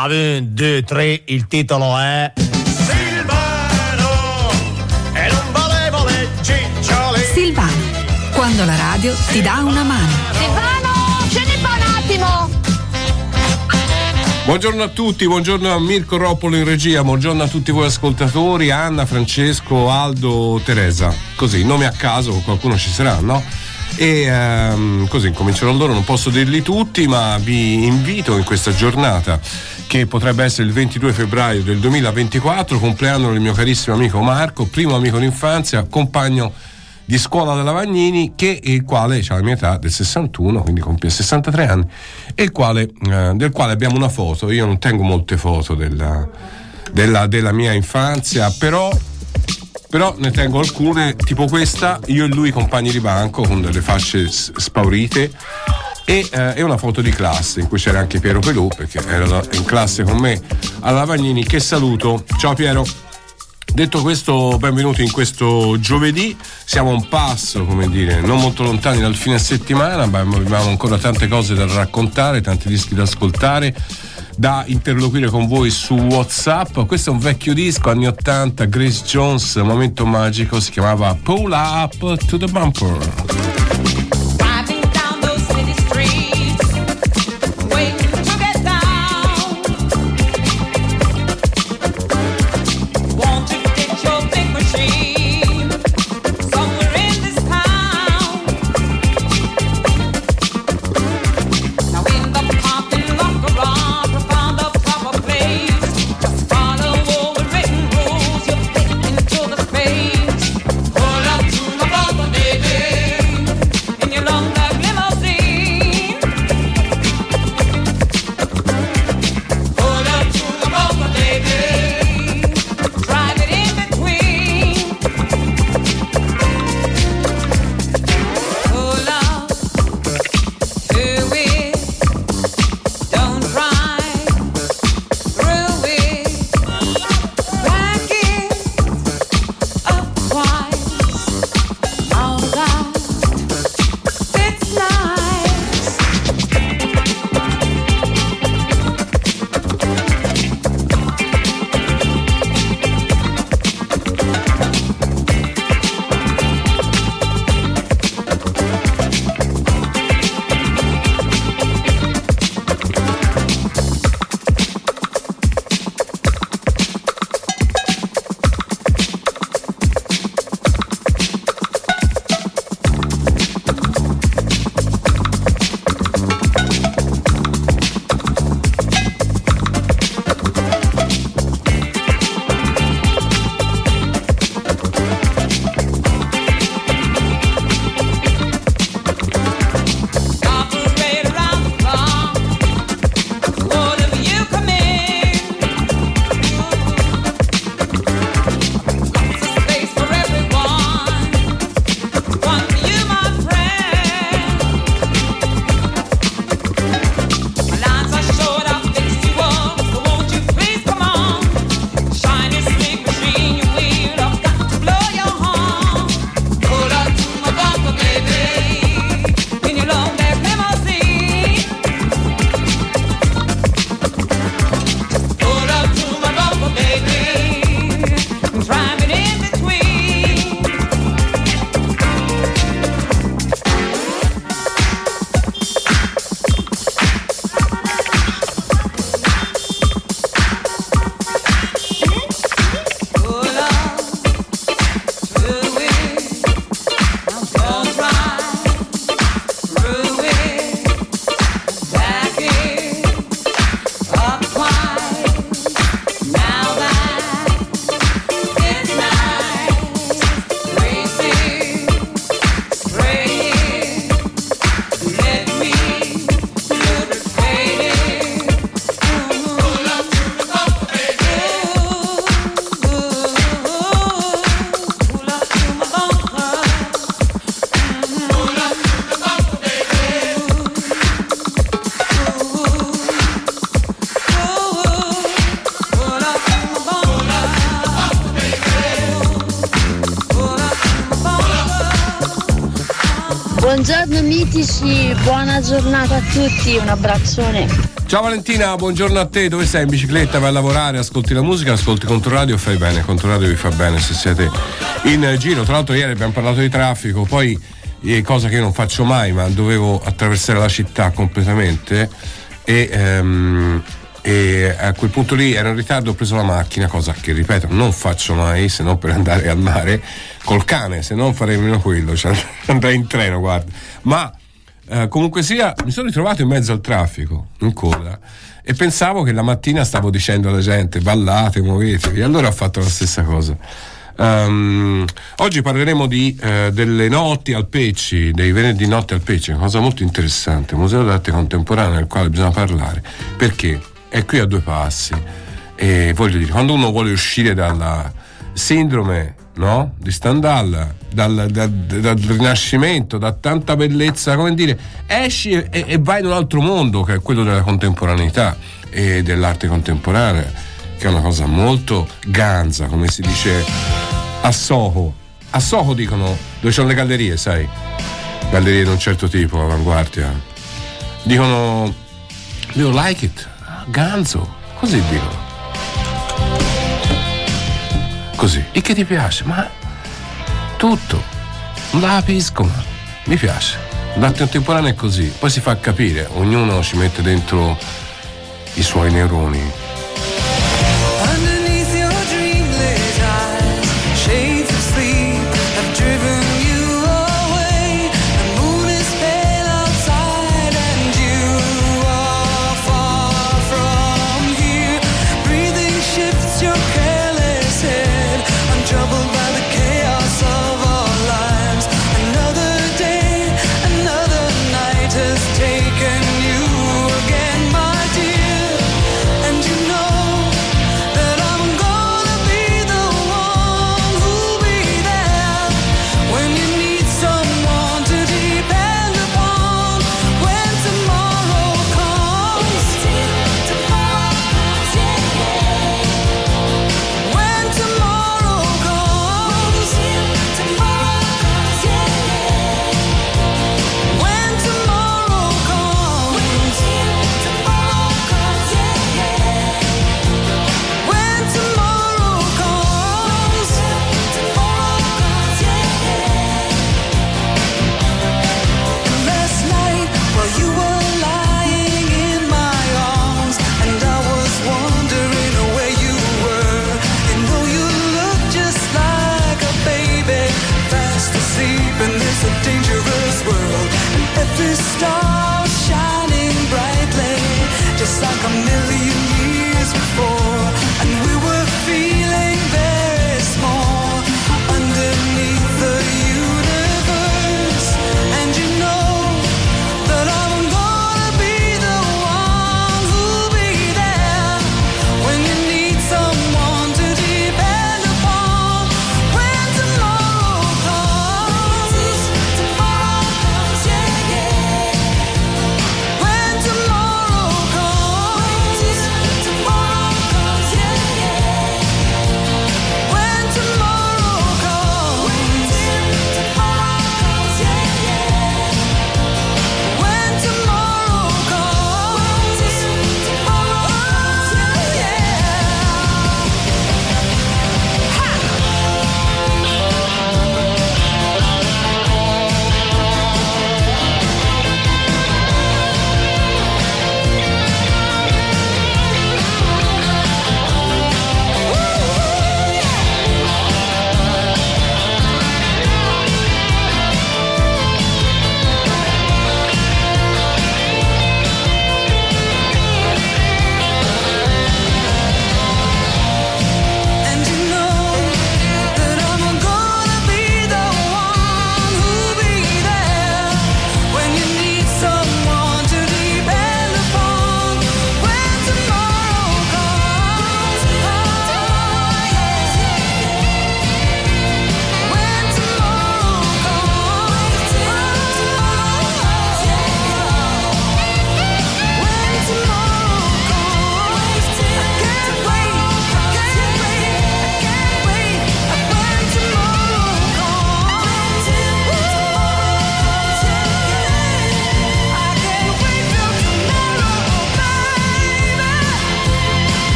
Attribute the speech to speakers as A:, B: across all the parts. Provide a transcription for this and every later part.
A: A 1, 2, 3, il titolo è... Silvano,
B: e non volevo le cicciole. Silvano, quando la radio ti dà una mano.
C: Silvano, scendi qua un attimo.
D: Buongiorno a tutti, buongiorno a Mirko Roppolo in regia, buongiorno a tutti voi ascoltatori, Anna, Francesco, Aldo, Teresa. Così, nomi a caso, qualcuno ci sarà, no? E um, così comincerò loro, non posso dirli tutti, ma vi invito in questa giornata che potrebbe essere il 22 febbraio del 2024, compleanno del mio carissimo amico Marco, primo amico d'infanzia, compagno di scuola della Vagnini, che il quale ha la mia età del 61, quindi compie 63 anni, e quale, eh, del quale abbiamo una foto. Io non tengo molte foto della, della, della mia infanzia, però però ne tengo alcune, tipo questa, io e lui compagni di banco con delle facce spaurite e eh, una foto di classe in cui c'era anche Piero Pelù perché era in classe con me alla Lavagnini che saluto. Ciao Piero. Detto questo, benvenuti in questo giovedì. Siamo a un passo, come dire, non molto lontani dal fine settimana, ma abbiamo ancora tante cose da raccontare, tanti dischi da ascoltare da interloquire con voi su WhatsApp. Questo è un vecchio disco, anni 80, Grace Jones, momento magico, si chiamava Pull Up to the Bumper.
E: Mitici, buona giornata a tutti, un abbraccione.
C: Ciao Valentina, buongiorno a te. Dove sei? In bicicletta? Vai a lavorare, ascolti la musica, ascolti Controradio, fai bene. Controradio vi fa bene se siete in giro. Tra l'altro ieri abbiamo parlato di traffico, poi eh, cosa che io non faccio mai, ma dovevo attraversare la città completamente e, um, e a quel punto lì ero in ritardo, ho preso la macchina, cosa che ripeto non faccio mai se non per andare al mare col cane, se non farei meno quello, cioè andrei in treno, guarda. Ma eh, comunque sia, mi sono ritrovato in mezzo al traffico, in coda, e pensavo che la mattina stavo dicendo alla gente ballate, muovetevi, e allora ho fatto la stessa cosa. Um, oggi parleremo di, uh, delle notti al Pecci, dei venerdì notti al Pecci, una cosa molto interessante, Museo d'arte contemporanea del quale bisogna parlare, perché è qui a due passi e voglio dire, quando uno vuole uscire dalla sindrome no? di Stendhal, dal, dal, dal, rinascimento, da tanta bellezza, come dire, esci e, e, vai in un altro mondo che è quello della contemporaneità e dell'arte contemporanea, che è una cosa molto ganza, come si dice a Soho. A Soho dicono dove sono le gallerie, sai? Gallerie di un certo tipo, avanguardia. Dicono, you like it? Ganzo, così dicono così. E che ti piace? Ma tutto. La capisco, ma mi piace. L'arte contemporanea è così, poi si fa capire, ognuno ci mette dentro i suoi neuroni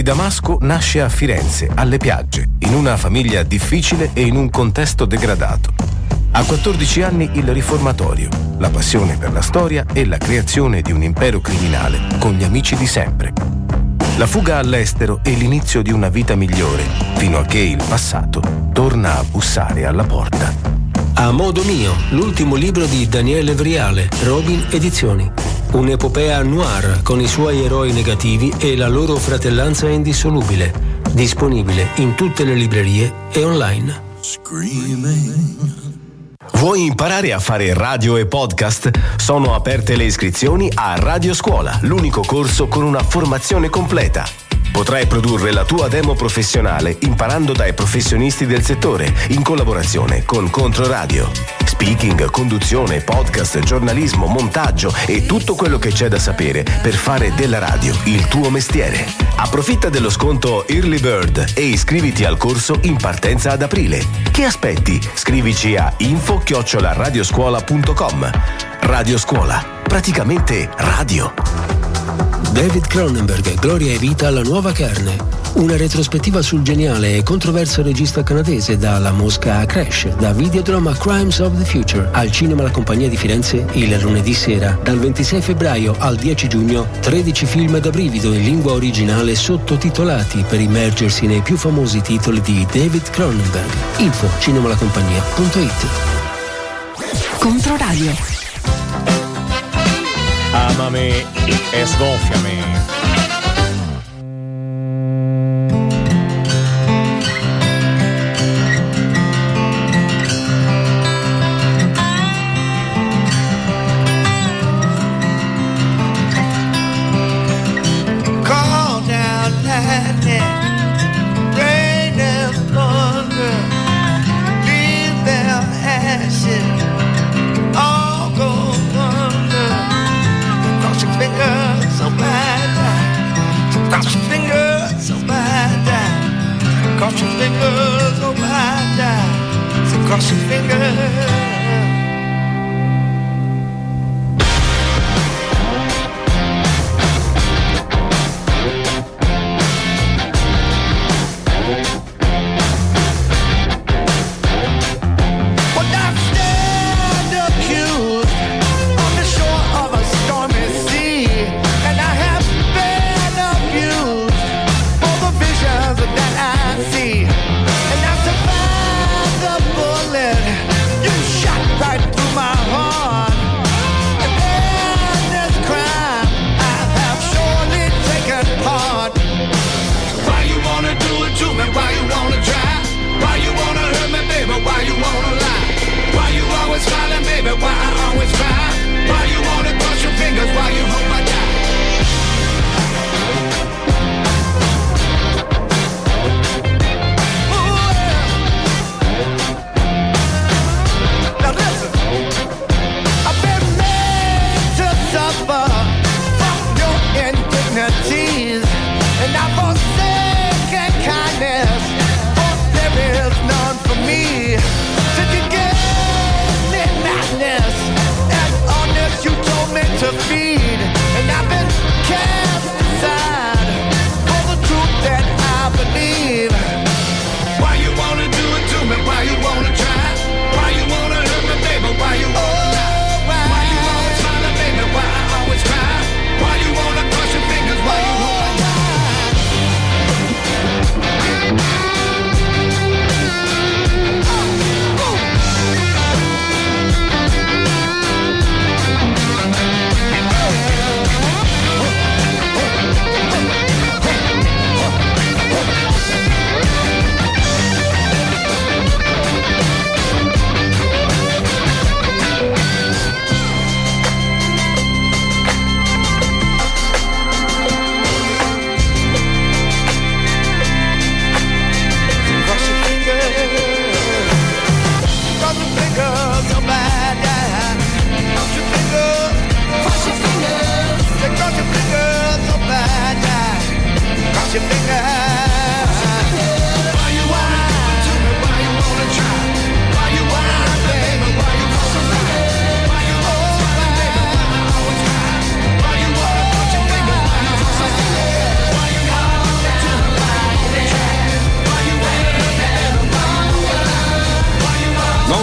F: Vieri Damasco nasce a Firenze, alle piagge, in una famiglia difficile e in un contesto degradato. A 14 anni il riformatorio, la passione per la storia e la creazione di un impero criminale con gli amici di sempre. La fuga all'estero e l'inizio di una vita migliore, fino a che il passato torna a bussare alla porta.
G: A modo mio, l'ultimo libro di Daniele Vriale, Robin Edizioni. Un'epopea noir con i suoi eroi negativi e la loro fratellanza indissolubile. Disponibile in tutte le librerie e online.
F: Vuoi imparare a fare radio e podcast? Sono aperte le iscrizioni a Radio Scuola, l'unico corso con una formazione completa. Potrai produrre la tua demo professionale imparando dai professionisti del settore in collaborazione con Controradio. Speaking, conduzione, podcast, giornalismo, montaggio e tutto quello che c'è da sapere per fare della radio il tuo mestiere. Approfitta dello sconto Early Bird e iscriviti al corso in partenza ad aprile. Che aspetti? Scrivici a info-radioscuola.com. Radio Scuola, praticamente radio.
G: David Cronenberg, Gloria e vita alla nuova carne. Una retrospettiva sul geniale e controverso regista canadese dalla Mosca a Crash, da videodrama Crimes of the Future al cinema La Compagnia di Firenze il lunedì sera. Dal 26 febbraio al 10 giugno 13 film da brivido in lingua originale sottotitolati per immergersi nei più famosi titoli di David Cronenberg. Info cinemalacompagnia.it
A: Controradio
H: amami e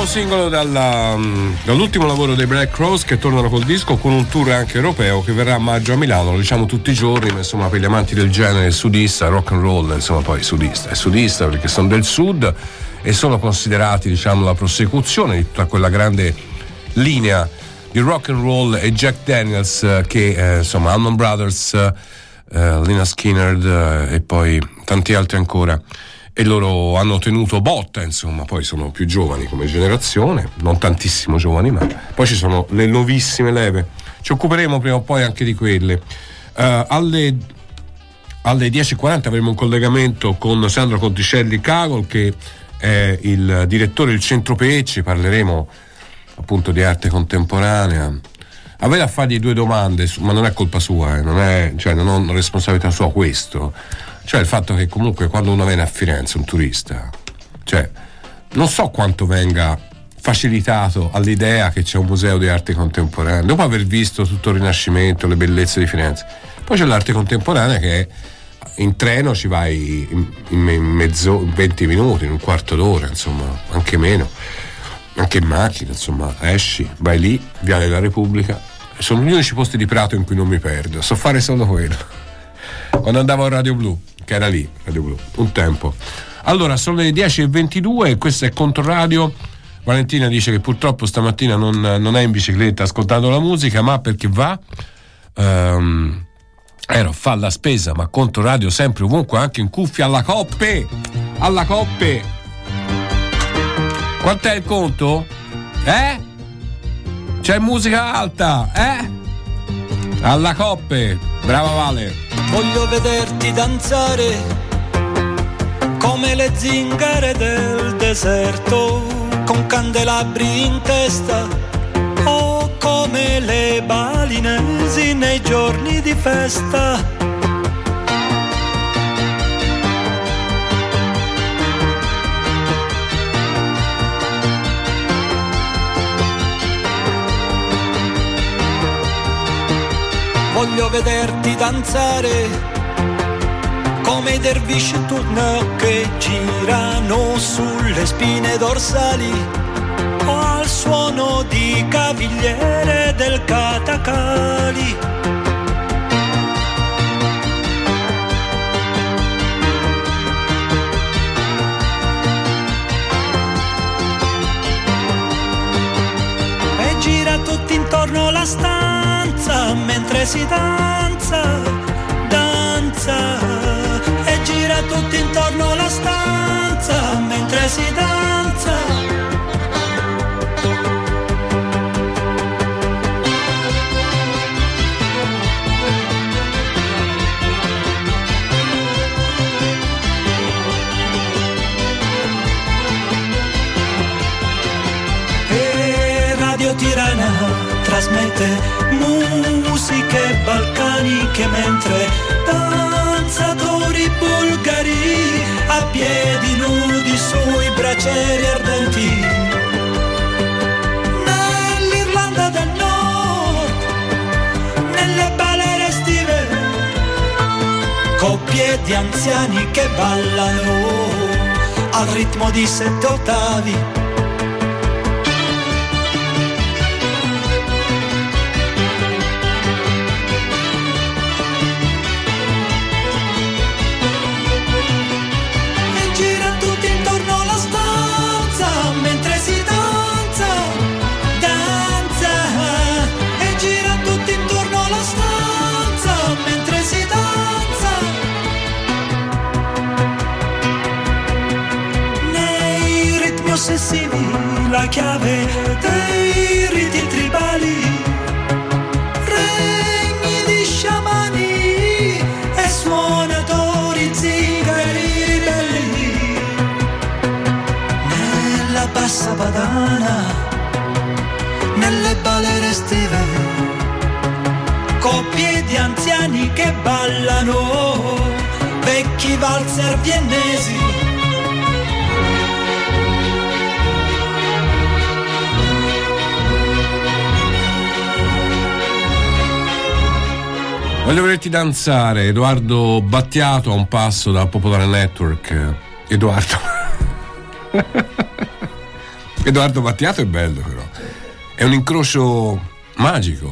C: singolo dalla, mm, dall'ultimo lavoro dei Black Cross che tornano col disco con un tour anche europeo che verrà a maggio a Milano, lo diciamo tutti i giorni, ma insomma per gli amanti del genere sudista, rock and roll, insomma poi sudista, è sudista perché sono del sud e sono considerati diciamo la prosecuzione di tutta quella grande linea di rock and roll e Jack Daniels che eh, insomma Allman Brothers, eh, Lina Skinner eh, e poi tanti altri ancora e loro hanno tenuto botta, insomma, poi sono più giovani come generazione, non tantissimo giovani, ma poi ci sono le nuovissime leve. Ci occuperemo prima o poi anche di quelle. Uh, alle, alle 10.40 avremo un collegamento con Sandro Conticelli Cagol che è il direttore del Centro Pecci, parleremo appunto di arte contemporanea. Avere a fargli due domande, ma non è colpa sua, eh, non, è, cioè, non ho responsabilità sua questo cioè il fatto che comunque quando uno viene a Firenze, un turista, cioè non so quanto venga facilitato all'idea che c'è un museo di arte contemporanea, dopo aver visto tutto il Rinascimento, le bellezze di Firenze. Poi c'è l'arte contemporanea che in treno ci vai in, in, in, mezzo, in 20 minuti, in un quarto d'ora, insomma, anche meno, anche in macchina, insomma, esci, vai lì, Viale della Repubblica. Sono gli unici posti di Prato in cui non mi perdo, so fare solo quello. Quando andavo a Radio Blu che era lì, Radio Blu, un tempo. Allora, sono le 10.22 e questo è Controradio. Valentina dice che purtroppo stamattina non, non, è in bicicletta ascoltando la musica, ma perché va? Um, ero fa la spesa, ma Controradio sempre ovunque, anche in cuffia alla coppe! Alla coppe! Quant'è il conto? Eh? C'è musica alta, eh? Alla coppe! Brava Vale!
I: Voglio vederti danzare come le zingare del deserto, con candelabri in testa o come le balinesi nei giorni di festa. Voglio vederti danzare come i dervisci turno che girano sulle spine dorsali al suono di cavigliere del catacali. E gira tutti intorno la stanza mentre si danza, danza e gira tutti intorno la stanza mentre si danza. Trasmette musiche balcaniche mentre danzatori bulgari a piedi nudi sui bracieri ardenti. Nell'Irlanda del Nord, nelle balere estive, coppie di anziani che ballano al ritmo di sette ottavi la chiave dei riti tribali, regni di sciamani e suonatori zingari ribelli. Nella bassa padana, nelle balere estive, coppie di anziani che ballano, vecchi valzer viennesi
C: Voglio vederti danzare, Edoardo Battiato a un passo dal Popolare Network. Edoardo.
H: Edoardo Battiato è bello però. È un incrocio magico.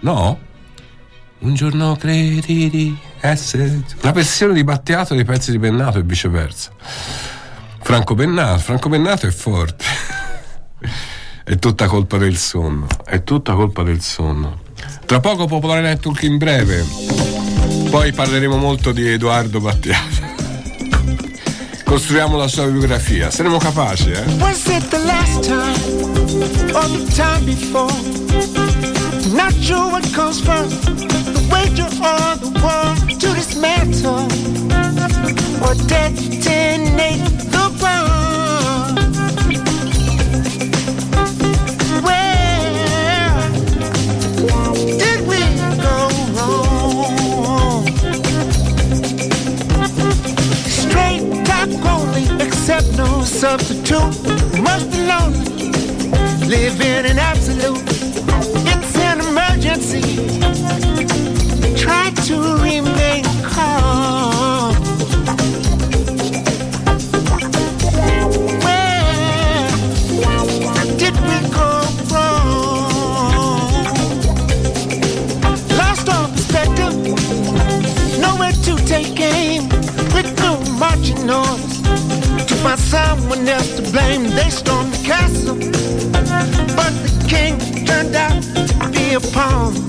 H: No? Un giorno credi di essere... Una versione di Battiato dei pezzi di Bennato e viceversa. Franco Bennato, Franco Bennato è forte. è tutta colpa del sonno. È tutta colpa del sonno. Tra poco Popolare Network in breve. Poi parleremo molto di Edoardo Battiato. Costruiamo la sua biografia. Saremo capaci, eh? Was it the last time or the time before? Not sure what comes first, the wager or the war to dismantle or detonate accept no substitute. Must be lonely, live in an absolute. It's an emergency. Try to remain calm. Where did we go wrong? Lost all perspective, nowhere to take aim. No marching to find someone else to blame. They stormed the castle, but the king turned out to be a pawn.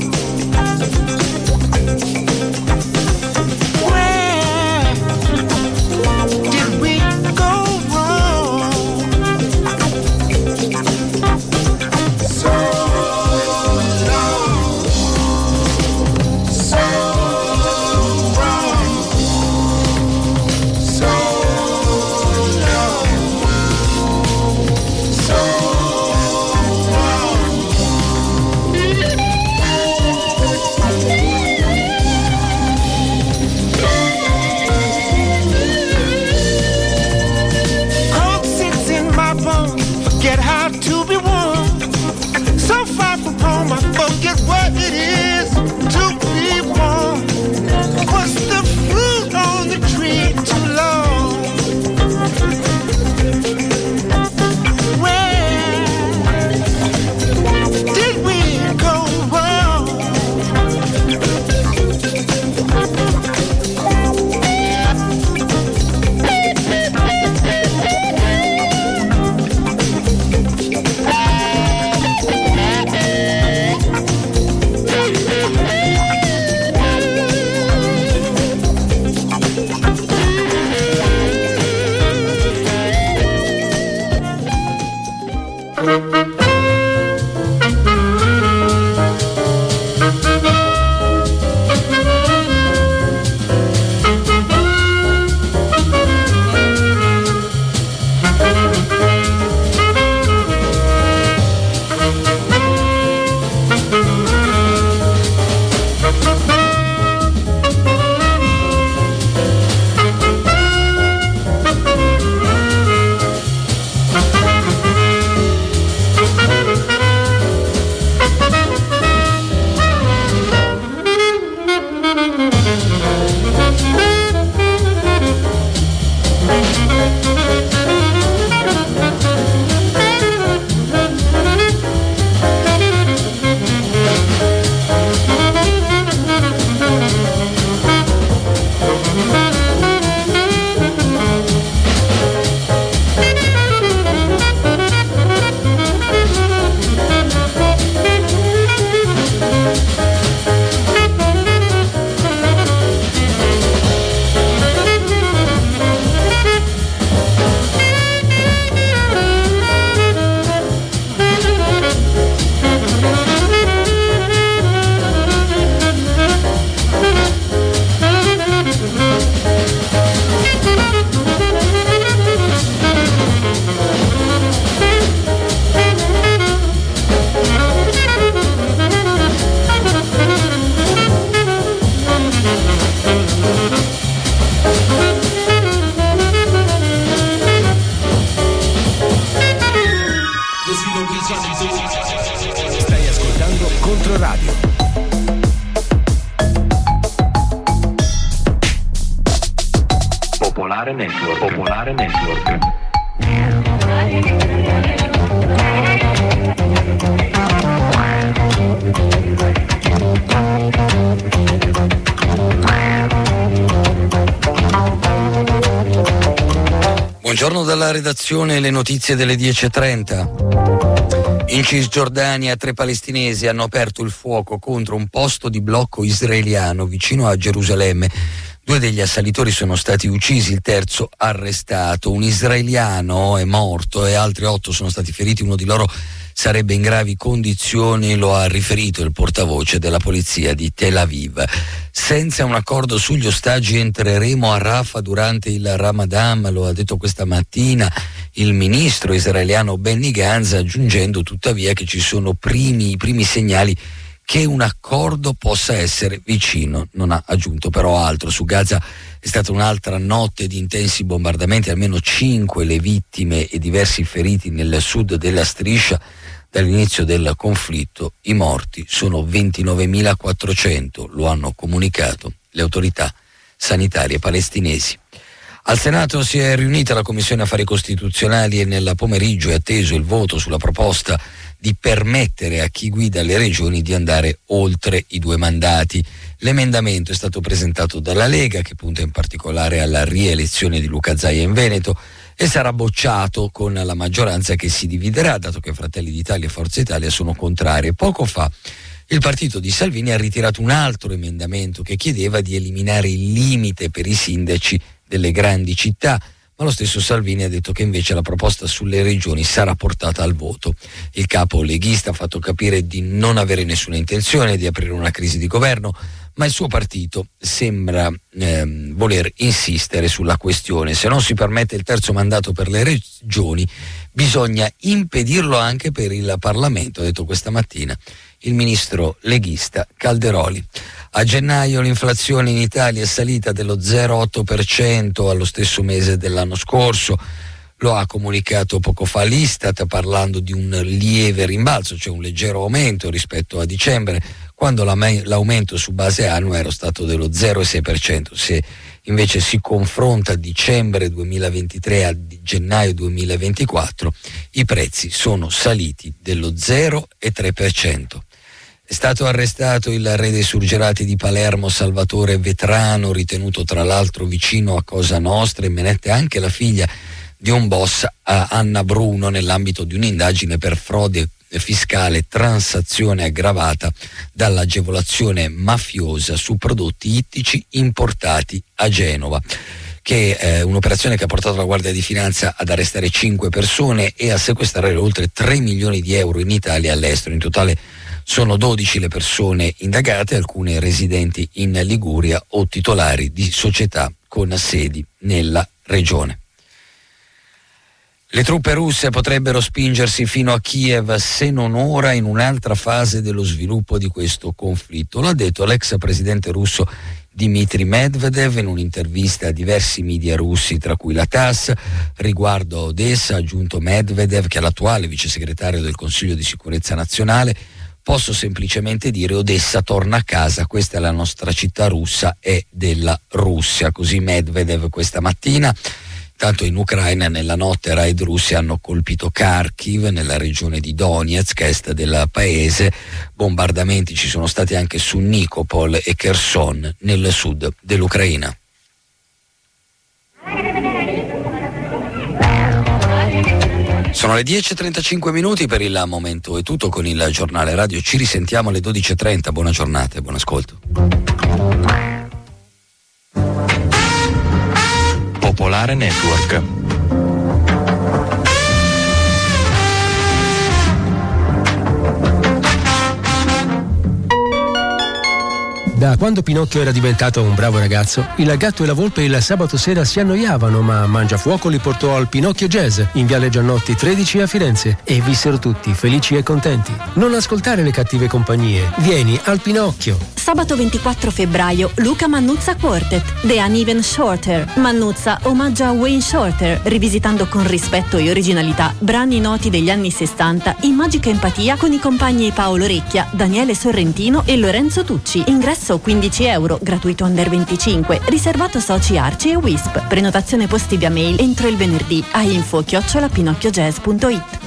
J: Dalla redazione, le notizie delle 10.30. In Cisgiordania tre palestinesi hanno aperto il fuoco contro un posto di blocco israeliano vicino a Gerusalemme. Due degli assalitori sono stati uccisi, il terzo arrestato. Un israeliano è morto e altri otto sono stati feriti, uno di loro sarebbe in gravi condizioni, lo ha riferito il portavoce della polizia di Tel Aviv. Senza un accordo sugli ostaggi entreremo a Rafah durante il Ramadan, lo ha detto questa mattina il ministro israeliano Benny Gantz, aggiungendo tuttavia che ci sono primi, i primi segnali che un accordo possa essere vicino. Non ha aggiunto però altro. Su Gaza è stata un'altra notte di intensi bombardamenti, almeno cinque le vittime e diversi feriti nel sud della striscia dall'inizio del conflitto i morti sono 29.400, lo hanno comunicato le autorità sanitarie palestinesi. Al Senato si è riunita la Commissione Affari Costituzionali e nel pomeriggio è atteso il voto sulla proposta di permettere a chi guida le regioni di andare oltre i due mandati. L'emendamento è stato presentato dalla Lega, che punta in particolare alla rielezione di Luca Zaia in Veneto, e sarà bocciato con la maggioranza che si dividerà, dato che Fratelli d'Italia e Forza Italia sono contrarie. Poco fa il partito di Salvini ha ritirato un altro emendamento che chiedeva di eliminare il limite per i sindaci delle grandi città, ma lo stesso Salvini ha detto che invece la proposta sulle regioni sarà portata al voto. Il capo leghista ha fatto capire di non avere nessuna intenzione di aprire una crisi di governo, ma il suo partito sembra ehm, voler insistere sulla questione. Se non si permette il terzo mandato per le regioni, bisogna impedirlo anche per il Parlamento, ha detto questa mattina il ministro leghista Calderoli. A gennaio l'inflazione in Italia è salita dello 0,8% allo stesso mese dell'anno scorso. Lo ha comunicato poco fa l'Istat parlando di un lieve rimbalzo, cioè un leggero aumento rispetto a dicembre, quando l'aumento su base annua era stato dello 0,6%. Se invece si confronta dicembre 2023 a gennaio 2024, i prezzi sono saliti dello 0,3%. È stato arrestato il re dei surgelati di Palermo, Salvatore Vetrano, ritenuto tra l'altro vicino a Cosa Nostra e menette anche la figlia di un boss Anna Bruno nell'ambito di un'indagine per frode fiscale transazione aggravata dall'agevolazione mafiosa su prodotti ittici importati a Genova che è un'operazione che ha portato la Guardia di Finanza ad arrestare 5 persone e a sequestrare oltre 3 milioni di euro in Italia e all'estero. In totale sono 12 le persone indagate, alcune residenti in Liguria o titolari di società con sedi nella regione. Le truppe russe potrebbero spingersi fino a Kiev se non ora in un'altra fase dello sviluppo di questo conflitto. L'ha detto l'ex presidente russo Dmitry Medvedev in un'intervista a diversi media russi, tra cui la TASS, riguardo a Odessa, ha aggiunto Medvedev che è l'attuale vice segretario del Consiglio di sicurezza nazionale posso semplicemente dire Odessa torna a casa, questa è la nostra città russa e della Russia. Così Medvedev questa mattina Tanto in Ucraina nella notte raid russi hanno colpito Kharkiv nella regione di Donetsk, est del paese. Bombardamenti ci sono stati anche su Nikopol e Kherson nel sud dell'Ucraina. Sono le 10.35 minuti per il momento, è tutto con il giornale radio. Ci risentiamo alle 12.30. Buona giornata e buon ascolto.
K: Popolare Network.
G: Da quando Pinocchio era diventato un bravo ragazzo, il gatto e la volpe il sabato sera si annoiavano, ma Mangiafuoco li portò al Pinocchio Jazz in Viale Giannotti 13 a Firenze e vissero tutti felici e contenti. Non ascoltare le cattive compagnie, vieni al Pinocchio.
L: Sabato 24 febbraio, Luca Mannuzza Quartet, The Uneven Shorter. Mannuzza omaggia Wayne Shorter, rivisitando con rispetto e originalità brani noti degli anni 60 in magica empatia con i compagni Paolo Recchia, Daniele Sorrentino e Lorenzo Tucci. Ingresso prezzo 15 euro, gratuito under 25, riservato soci Arci e Wisp. Prenotazione posti via mail entro il venerdì a info chiocciolapinocchiojazz.it.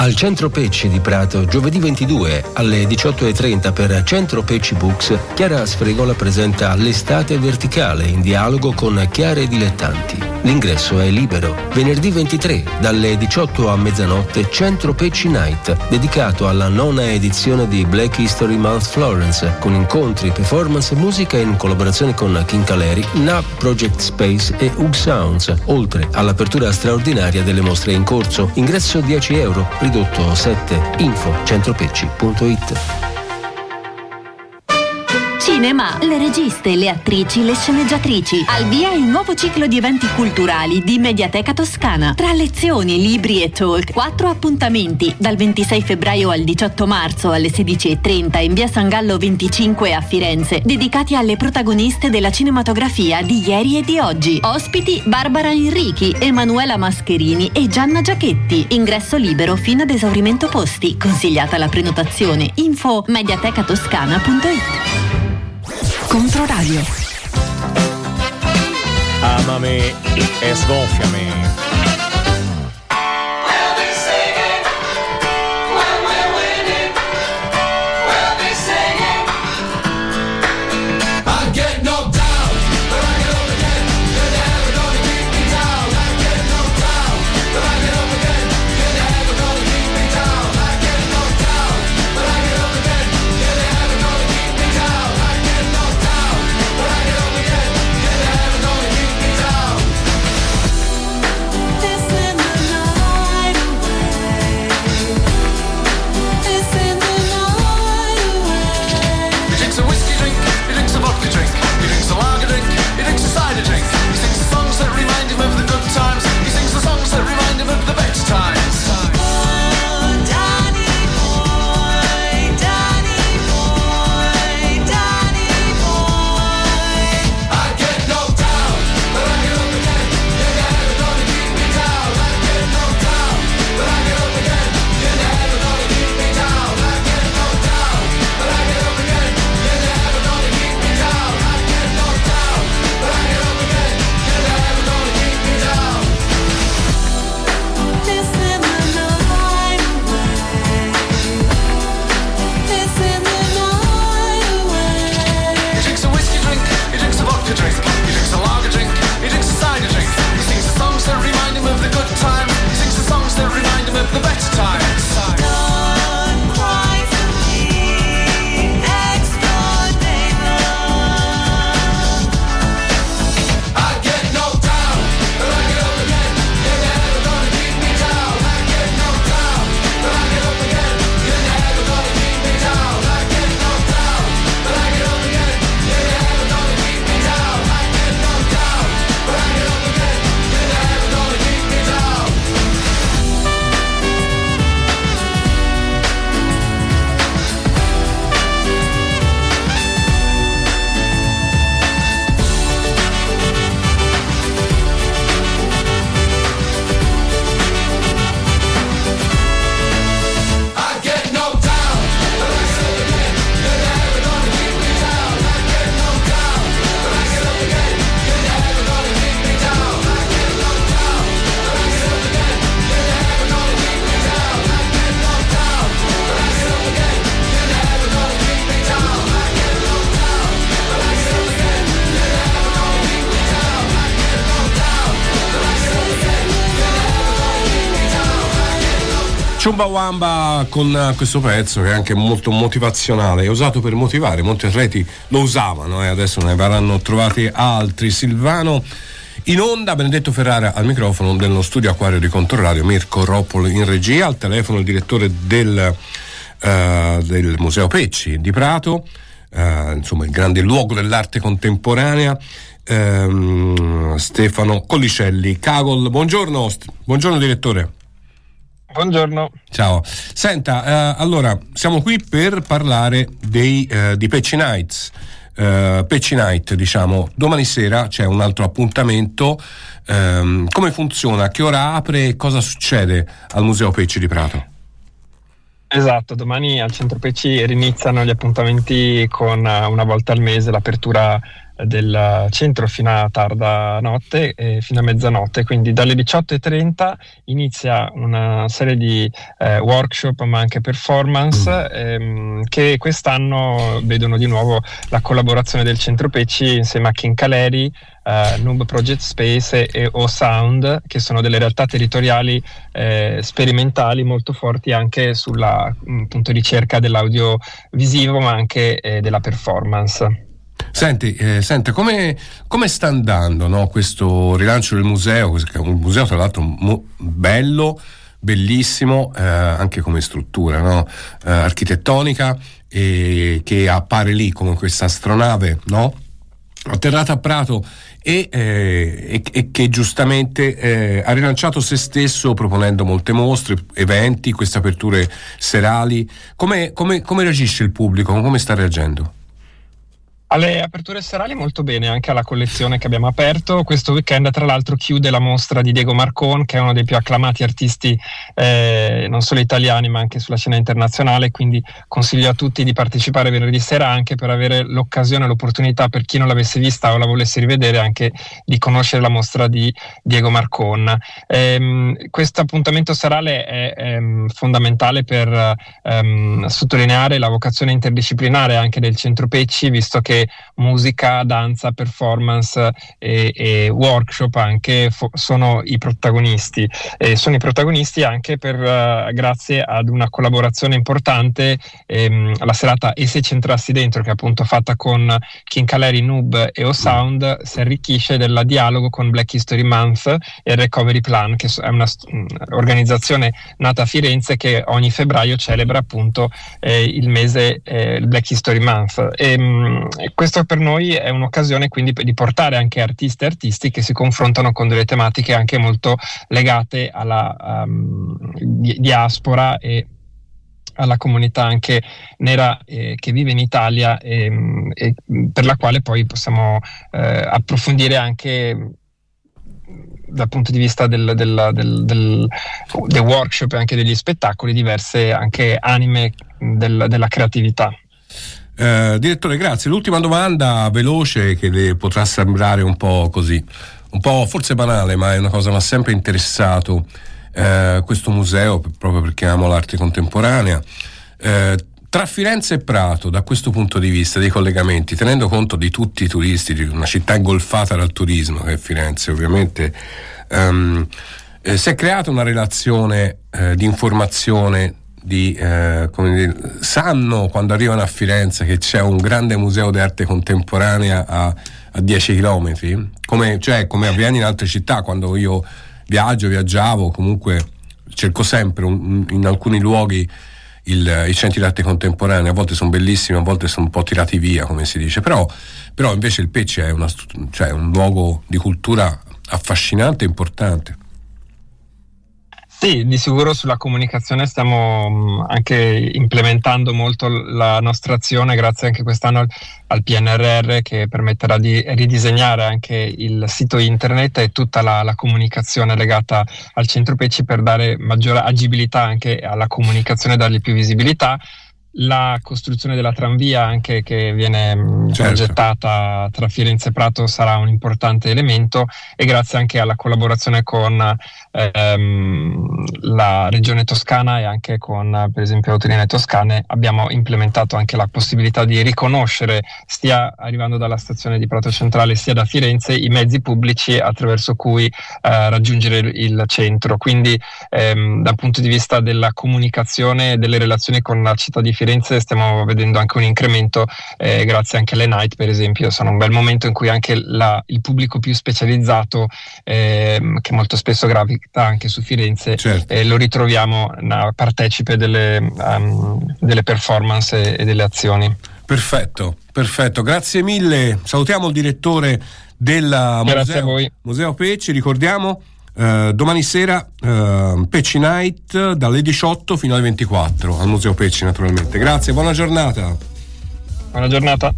G: Al Centro Pecci di Prato, giovedì 22 alle 18.30 per Centro Pecci Books, Chiara Sfregola presenta L'estate verticale in dialogo con chiare dilettanti. L'ingresso è libero. Venerdì 23 dalle 18 a mezzanotte Centro Pecci Night, dedicato alla nona edizione di Black History Month Florence, con incontri, performance e musica in collaborazione con King Caleri, NAB Project Space e Ug Sounds, oltre all'apertura straordinaria delle mostre in corso. Ingresso 10 euro, ridotto 7, info centropecci.it.
L: Cinema, le registe, le attrici, le sceneggiatrici. Al via il nuovo ciclo di eventi culturali di Mediateca Toscana. Tra lezioni, libri e talk, quattro appuntamenti dal 26 febbraio al 18 marzo alle 16.30 in via San Gallo 25 a Firenze, dedicati alle protagoniste della cinematografia di ieri e di oggi. Ospiti Barbara Enrichi, Emanuela Mascherini e Gianna Giachetti. Ingresso libero fino ad esaurimento posti. Consigliata la prenotazione. Info mediatecatoscana.it Controradio.
H: Amami e
C: Chumbawamba con questo pezzo che è anche molto motivazionale, è usato per motivare, molti atleti lo usavano e eh, adesso ne verranno trovati altri. Silvano in onda, Benedetto Ferrara al microfono dello studio Acquario di Controradio, Mirko Roppolo in regia, al telefono il direttore del, uh, del Museo Pecci di Prato, uh, insomma il grande luogo dell'arte contemporanea. Um, Stefano Collicelli. Cagol, buongiorno, buongiorno direttore.
M: Buongiorno.
C: Ciao. Senta, eh, allora siamo qui per parlare dei, eh, di Pecci Nights. Eh, Pecci Night, diciamo, domani sera c'è un altro appuntamento. Ehm, come funziona? Che ora apre e cosa succede al Museo Pecci di Prato?
M: Esatto, domani al Centro Pecci riniziano gli appuntamenti con uh, una volta al mese l'apertura del centro fino a tarda notte, eh, fino a mezzanotte, quindi dalle 18.30 inizia una serie di eh, workshop ma anche performance mm. ehm, che quest'anno vedono di nuovo la collaborazione del centro Pecci insieme a King Caleri, Uh, Noob Project Space e O Sound, che sono delle realtà territoriali eh, sperimentali molto forti anche sulla mm, appunto, ricerca dell'audio visivo, ma anche eh, della performance.
C: Senti, eh, senti come, come, sta andando no, questo rilancio del museo? Un museo tra l'altro mo- bello, bellissimo, eh, anche come struttura no? eh, architettonica, e che appare lì come questa astronave no? atterrata a Prato e, eh, e, e che giustamente eh, ha rilanciato se stesso proponendo molte mostre, eventi, queste aperture serali. Come, come, come reagisce il pubblico? Come sta reagendo?
M: Alle aperture serali molto bene, anche alla collezione che abbiamo aperto. Questo weekend tra l'altro chiude la mostra di Diego Marcon, che è uno dei più acclamati artisti eh, non solo italiani ma anche sulla scena internazionale, quindi consiglio a tutti di partecipare venerdì sera anche per avere l'occasione l'opportunità per chi non l'avesse vista o la volesse rivedere anche di conoscere la mostra di Diego Marcon. Ehm, questo appuntamento serale è, è ehm, fondamentale per ehm, sottolineare la vocazione interdisciplinare anche del Centro Pecci, visto che musica, danza, performance e, e workshop anche fo- sono i protagonisti. E sono i protagonisti anche per, uh, grazie ad una collaborazione importante, ehm, la serata E se c'entrassi dentro, che è appunto fatta con King Caleri, Noob e O-Sound, si arricchisce del dialogo con Black History Month e Recovery Plan, che è un'organizzazione nata a Firenze che ogni febbraio celebra appunto eh, il mese eh, Black History Month. E, mh, questo per noi è un'occasione quindi di portare anche artisti e artisti che si confrontano con delle tematiche anche molto legate alla um, diaspora e alla comunità anche nera eh, che vive in Italia e, e, per la quale poi possiamo eh, approfondire anche dal punto di vista del, del, del, del, workshop e anche degli spettacoli diverse anche anime della creatività.
C: Eh, direttore, grazie. L'ultima domanda veloce che le potrà sembrare un po' così, un po' forse banale, ma è una cosa che mi ha sempre interessato. Eh, questo museo, proprio perché amo l'arte contemporanea. Eh, tra Firenze e Prato, da questo punto di vista, dei collegamenti, tenendo conto di tutti i turisti, di una città ingolfata dal turismo, che è Firenze ovviamente, um, eh, si è creata una relazione eh, di informazione di, eh, dire, sanno quando arrivano a Firenze che c'è un grande museo di arte contemporanea a, a 10 km, come, cioè, come avviene in altre città, quando io viaggio, viaggiavo, comunque cerco sempre un, in alcuni luoghi il, i centri d'arte contemporanea, a volte sono bellissimi, a volte sono un po' tirati via, come si dice, però, però invece il Pecce è una, cioè, un luogo di cultura affascinante e importante.
M: Sì, di sicuro sulla comunicazione stiamo anche implementando molto la nostra azione, grazie anche quest'anno al, al PNRR che permetterà di ridisegnare anche il sito internet e tutta la, la comunicazione legata al centro Pecci per dare maggiore agibilità anche alla comunicazione e dargli più visibilità la costruzione della tranvia anche che viene mm, certo. progettata tra Firenze e Prato sarà un importante elemento e grazie anche alla collaborazione con ehm, la regione toscana e anche con per esempio Autolinee Toscane abbiamo implementato anche la possibilità di riconoscere stia arrivando dalla stazione di Prato Centrale sia da Firenze i mezzi pubblici attraverso cui eh, raggiungere il, il, centro quindi ehm, dal punto di vista della comunicazione e delle relazioni con la città di Firenze stiamo vedendo anche un incremento eh, grazie anche alle night per esempio, sono un bel momento in cui anche la, il pubblico più specializzato eh, che molto spesso gravita anche su Firenze certo. eh, lo ritroviamo na, partecipe delle, um, delle performance e, e delle azioni.
C: Perfetto, perfetto, grazie mille. Salutiamo il direttore del Museo, Museo Pecci, ricordiamo Uh, domani sera uh, Pecci Night dalle 18 fino alle 24 al Museo Pecci naturalmente. Grazie, buona giornata.
M: Buona giornata.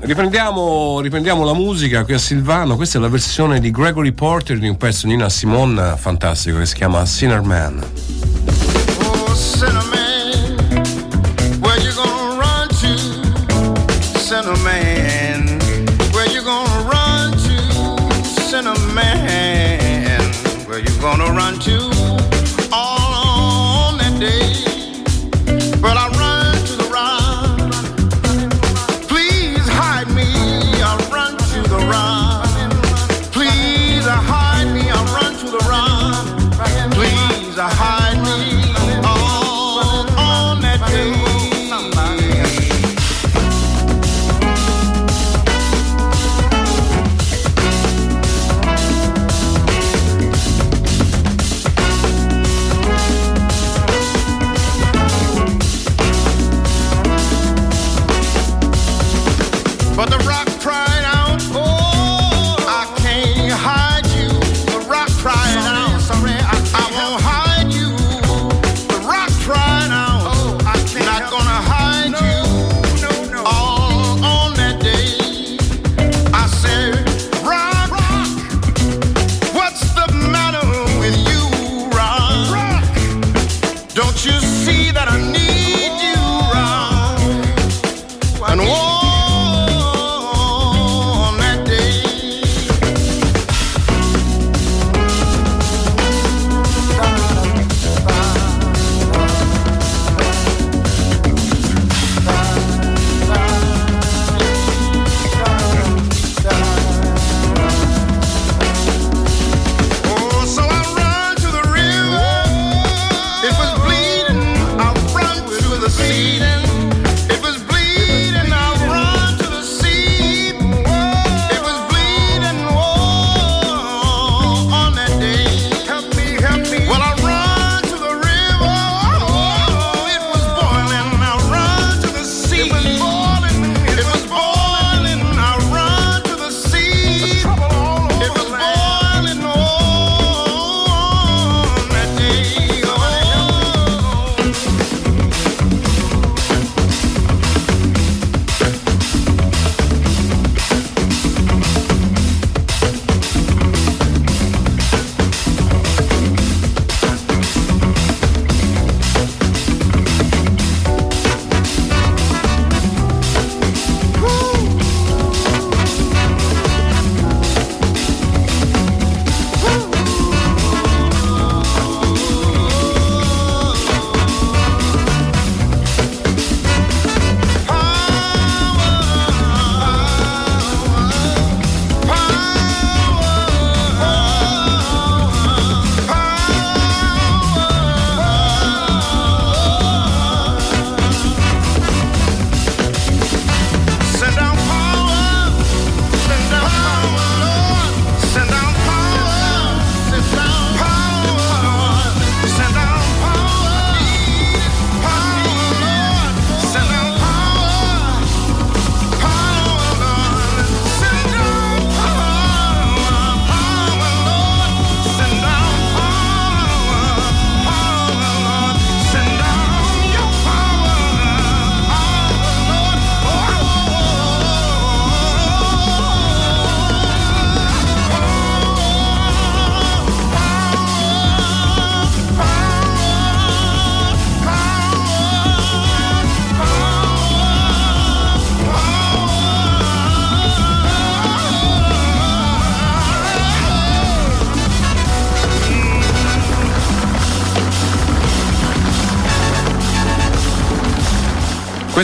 C: Riprendiamo, riprendiamo, la musica qui a Silvano, questa è la versione di Gregory Porter di un pezzo di Nina Simone fantastico che si chiama Sinner Man. Oh, sinner man, where you gonna run to?
N: Cinnamon. gonna run to Where you gonna run to?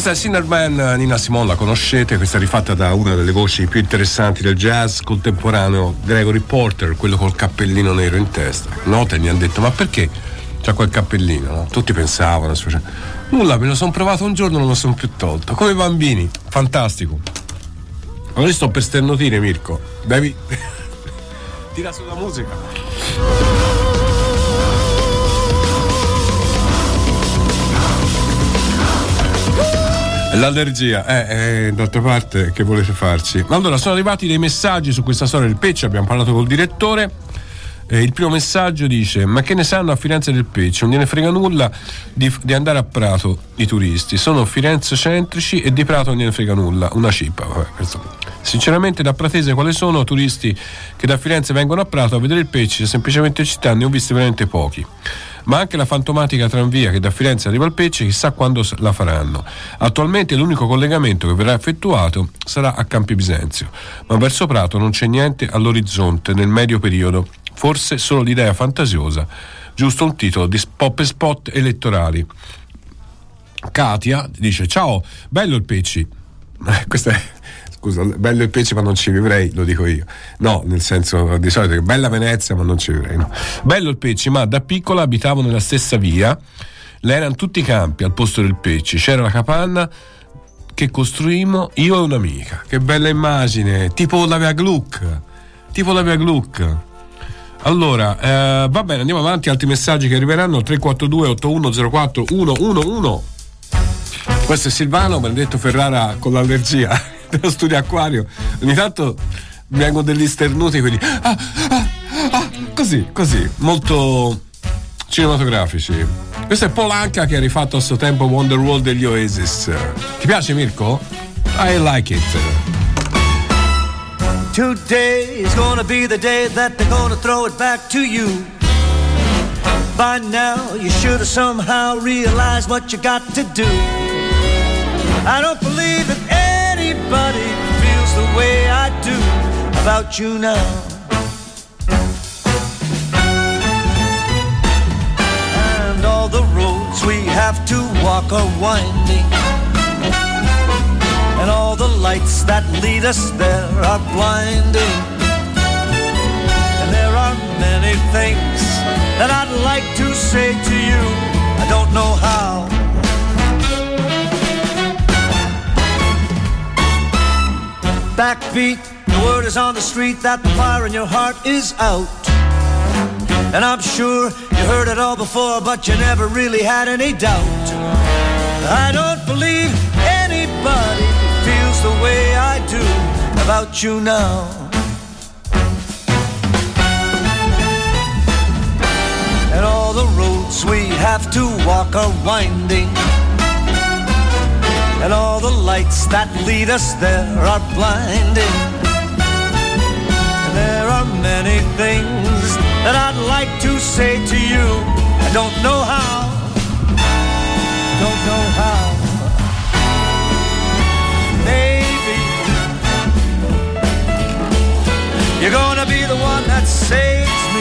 C: Questa è Sinnerman, Nina Simone, la conoscete, questa è rifatta da una delle voci più interessanti del jazz contemporaneo, Gregory Porter, quello col cappellino nero in testa. Note mi hanno detto, ma perché c'ha quel cappellino? No? Tutti pensavano, nulla, me lo sono provato un giorno, non lo sono più tolto. Come i bambini, fantastico. Ora sto per sternotire, Mirko. Devi. Tira sulla musica. L'allergia, eh, eh, d'altra parte, che volete farci? Allora, sono arrivati dei messaggi su questa storia del Pecce, abbiamo parlato col direttore. Eh, il primo messaggio dice: Ma che ne sanno a Firenze del Pecce? Non gliene frega nulla di, di, andare a Prato i turisti. Sono Firenze centrici e di Prato non gliene frega nulla. Una cippa. Vabbè, Sinceramente, da Pratese, quali sono turisti che da Firenze vengono a Prato a vedere il Pecce? Semplicemente città, ne ho visti veramente pochi. Ma anche la fantomatica tranvia che da Firenze arriva al Pecce chissà quando la faranno. Attualmente l'unico collegamento che verrà effettuato sarà a Campi Bisenzio, ma verso Prato non c'è niente all'orizzonte nel medio periodo, forse solo l'idea fantasiosa, giusto un titolo di pop e spot elettorali. Katia dice ciao, bello il Pecci. Questo è scusa, bello il Pecci ma non ci vivrei, lo dico io. No, nel senso di solito che bella Venezia ma non ci vivrei, no. Bello il Pecci, ma da piccola abitavo nella stessa via. Le erano tutti i campi al posto del Pecci, c'era la capanna che costruimmo io e un'amica. Che bella immagine, tipo la Via Gluck. Tipo la Via Gluck. Allora, eh, va bene, andiamo avanti, altri messaggi che arriveranno 342 8104 111. Questo è Silvano, Benedetto Ferrara con l'allergia dello studio acquario. Ogni tanto vengono degli sternuti, quindi ah, ah, ah, così, così, molto cinematografici. Questo è Polanca che ha rifatto a suo tempo Wonderwall degli Oasis. Ti piace Mirko? I like it.
O: Today is gonna be the day that they're gonna throw it back to you. By now, you should have somehow realized what you got to do. I don't believe the way I do about you now. And all the roads we have to walk are winding. And all the lights that lead us there are blinding. And there are many things that I'd like to say to you. I don't know how. Backbeat, the word is on the street that the fire in your heart is out. And I'm sure you heard it all before, but you never really had any doubt. I don't believe anybody feels the way I do about you now. And all the roads we have to walk are winding. And all the lights that lead us there are blinding. And there are many things that I'd like to say to you. I don't know how. Don't know how. Maybe you're gonna be the one that saves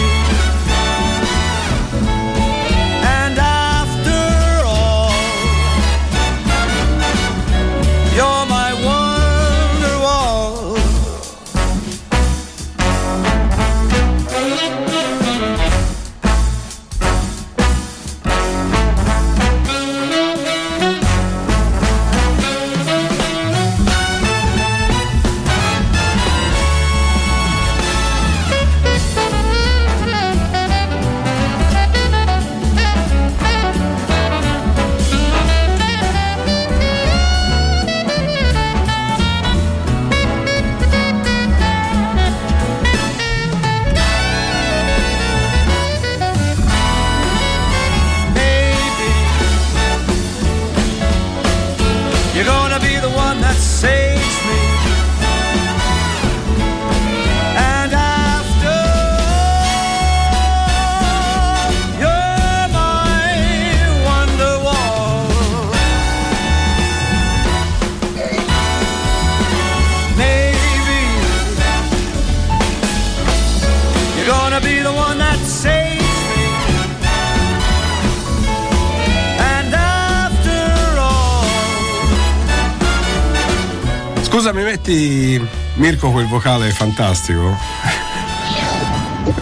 C: Metti Mirko quel vocale fantastico?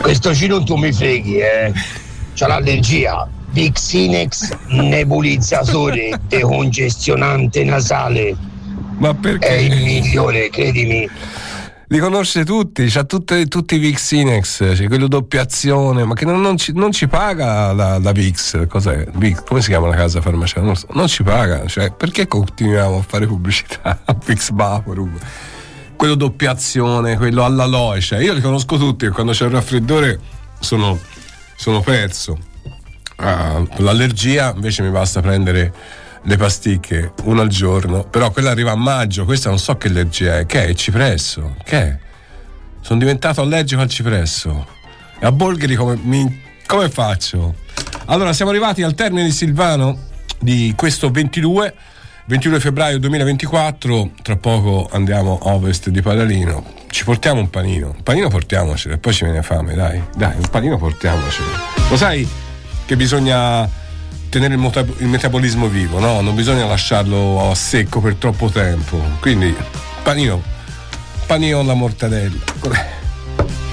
P: Questo Cino tu mi freghi, eh. C'ha l'allergia. Vixinex nebulizzatore decongestionante nasale.
C: Ma perché?
P: È il migliore, credimi.
C: Li conosce tutti, c'ha tutte- tutti i Vixinex, c'è quello doppia azione, ma che non, non ci, non ci paga la, la Vix, cos'è? Vix, come si chiama la casa farmaceutica? Non, so, non ci paga, cioè perché continuiamo a fare pubblicità a Vix Vaporub? Quello doppia azione, quello alla Loe, cioè io li conosco tutti e quando c'è il raffreddore sono, sono perso. Ah, l'allergia invece mi basta prendere le pasticche una al giorno, però quella arriva a maggio, questa non so che allergia è, che è il cipresso, che è? Sono diventato allergico al cipresso. E a Bolgheri come, mi- come faccio? Allora, siamo arrivati al termine di Silvano di questo 22. 22 febbraio 2024, tra poco andiamo a ovest di Padalino. Ci portiamo un panino, un panino portiamocelo e poi ci viene fame, dai, dai, un panino portiamocelo. Lo sai che bisogna tenere il, mota- il metabolismo vivo, no? Non bisogna lasciarlo a secco per troppo tempo. Quindi, panino, panino alla mortadella.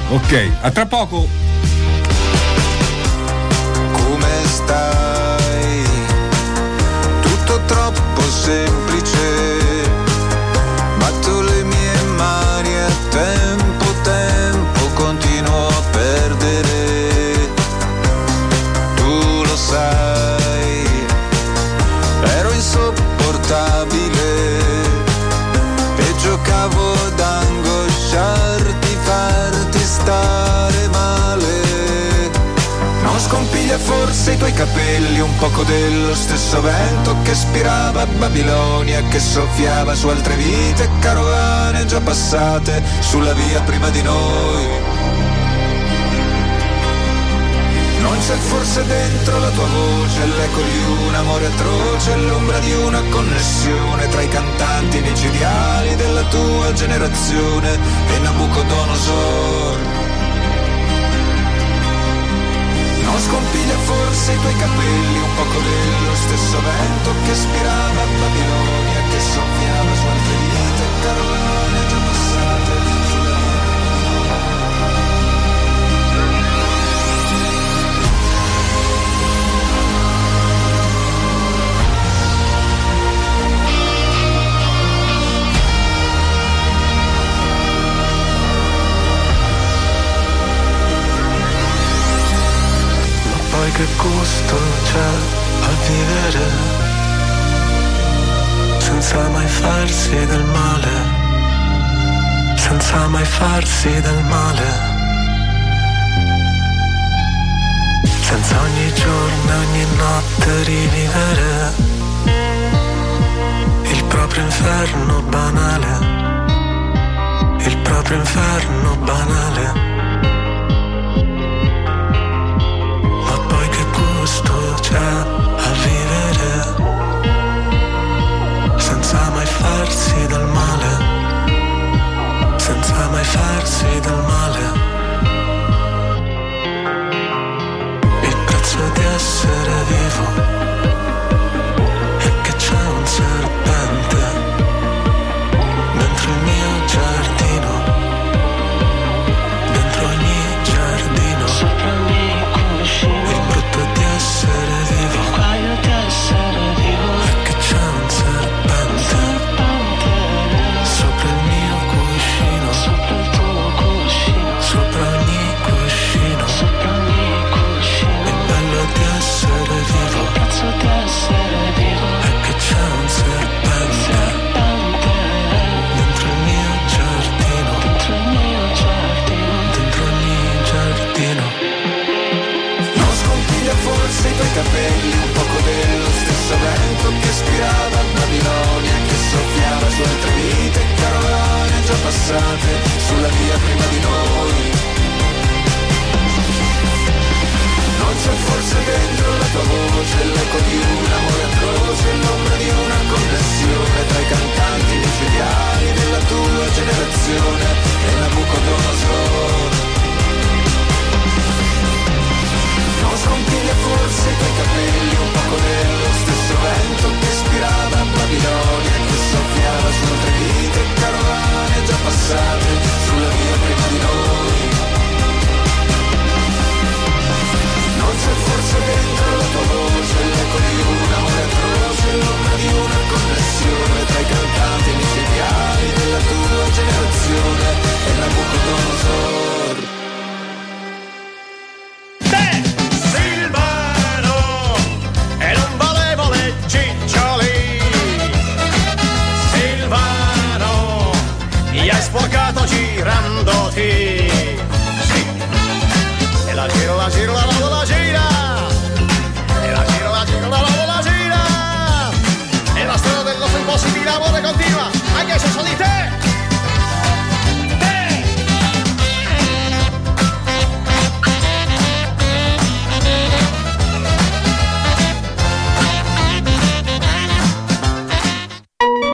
C: Ok, a tra poco.
Q: come stai? Tutto troppo semplice. Forse i tuoi capelli un poco dello stesso vento che spirava a Babilonia che soffiava su altre vite, carovane già passate sulla via prima di noi. Non c'è forse dentro la tua voce l'eco di un amore atroce, l'ombra di una connessione tra i cantanti micidiali della tua generazione e Nabucodonosor. Scompiglia forse i tuoi capelli un poco dello stesso vento che spirava a Babilonia, che soffiava su altre vite, carovane gusto c'è a vivere. Senza mai farsi del male, senza mai farsi del male, senza ogni giorno ogni notte rivivere. Il proprio inferno banale, il proprio inferno banale. C'è a vivere senza mai farsi del male, senza mai farsi del male. Il prezzo di essere